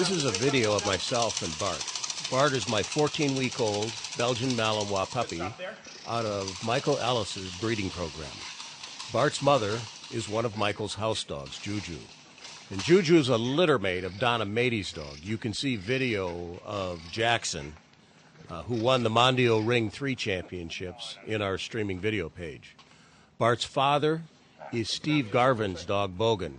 This is a video of myself and Bart. Bart is my 14 week old Belgian Malinois puppy out of Michael Ellis's breeding program. Bart's mother is one of Michael's house dogs, Juju. And Juju is a littermate of Donna Mady's dog. You can see video of Jackson, uh, who won the Mondio Ring 3 championships, in our streaming video page. Bart's father is Steve Garvin's dog, Bogan,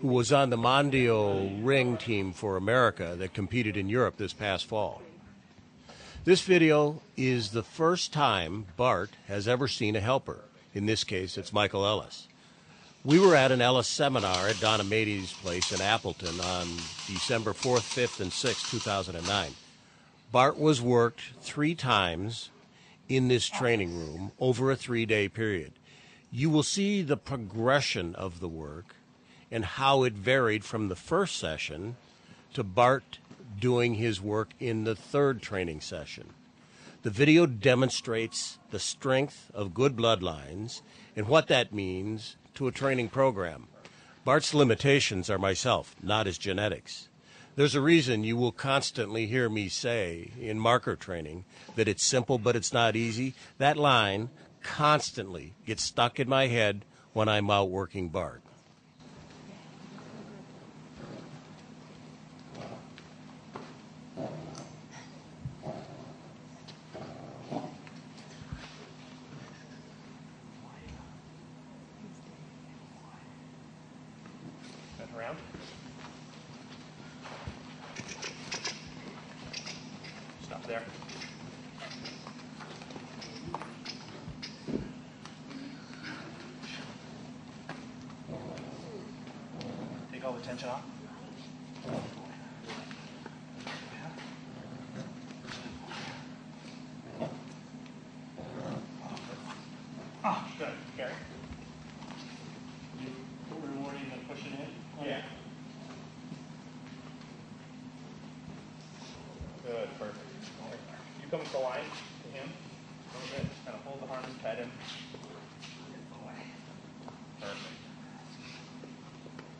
who was on the Mondio Ring team for America that competed in Europe this past fall. This video is the first time Bart has ever seen a helper. In this case, it's Michael Ellis. We were at an Ellis seminar at Donna Mady's place in Appleton on December 4th, 5th, and 6th, 2009. Bart was worked three times in this training room over a three day period. You will see the progression of the work and how it varied from the first session to Bart doing his work in the third training session. The video demonstrates the strength of good bloodlines and what that means to a training program. Bart's limitations are myself, not his genetics. There's a reason you will constantly hear me say in marker training that it's simple but it's not easy. That line constantly gets stuck in my head when I'm out working Bart. Back around. Stop there. Take all the tension off. Oh, good. Gary. You rewarding and pushing in? Yeah. Good, perfect. You come with the line to him, a little bit, kind of hold the harness, tight him. Perfect.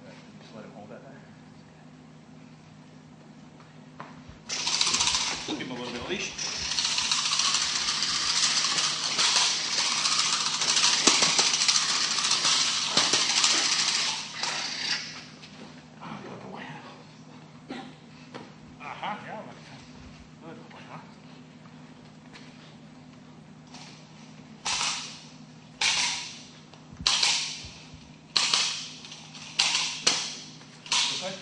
Good. Just let him hold that there. Give him a little bit of leash. Ah, good boy. Uh-huh, yeah. Good boy, huh? This way?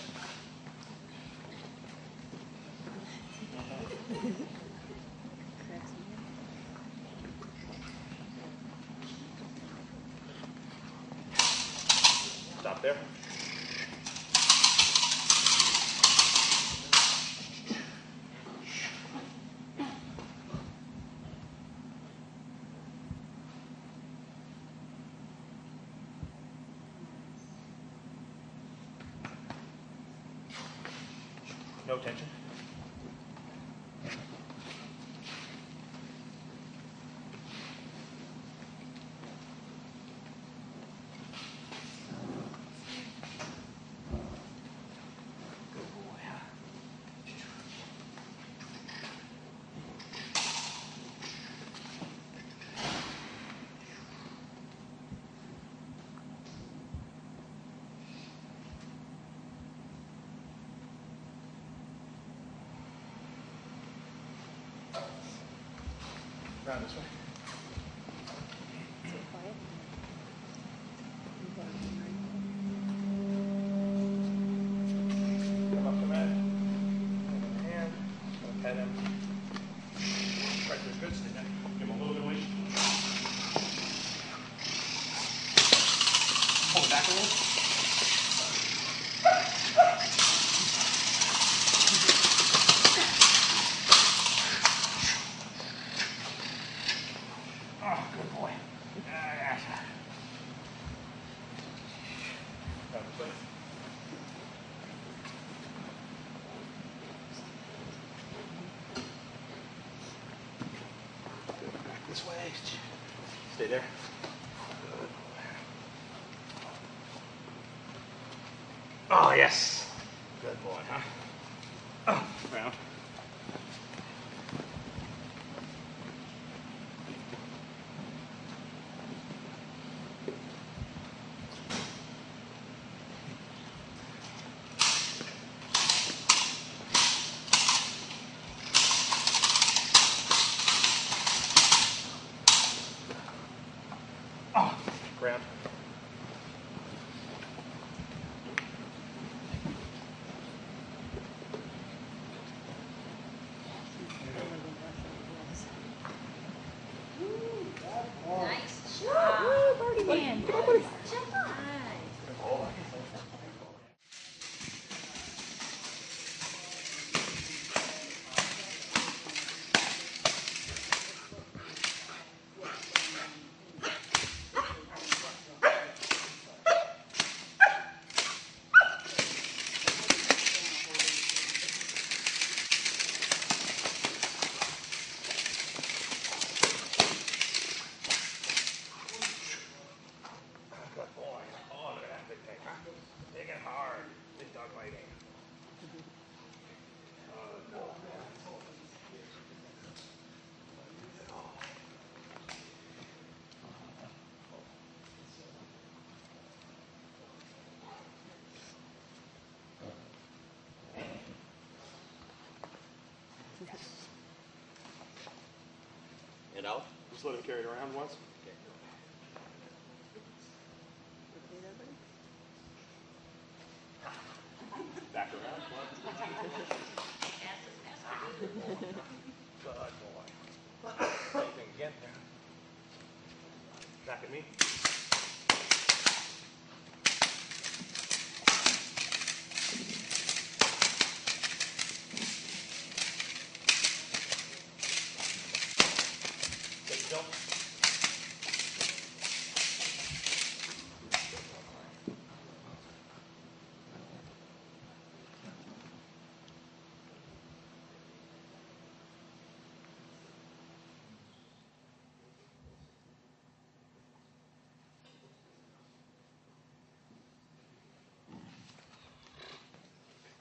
Stop there. No tension. Round this way. Come up to Matt. Give him a hand. Gonna pet him. Pressure's good. Stay there. Give him a little bit of weight. Pull it back a little. Oh, good boy. Ah, yes. Round this way. Back this way. Stay there. Oh, yes. Good boy, huh? Oh, Round. Round. Nice job. Birdie man. Good job. Good boy. Oh, look at that big thing. Huh? Big and hard. Big dog biting. And out? Just let him carry it around once. Back around. Good boy. Same thing again. Back at me. There you go.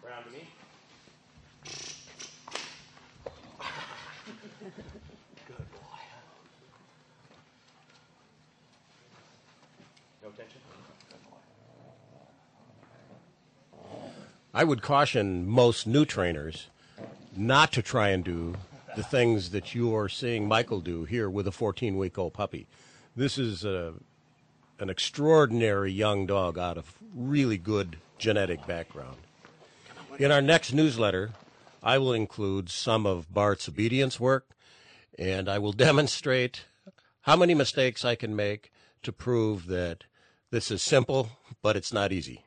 Round to me. Good boy. No? I would caution most new trainers not to try and do the things that you're seeing Michael do here with a 14 week old puppy. This is a, an extraordinary young dog out of really good genetic background. In our next newsletter, I will include some of Bart's obedience work and I will demonstrate how many mistakes I can make to prove that this is simple, but it's not easy.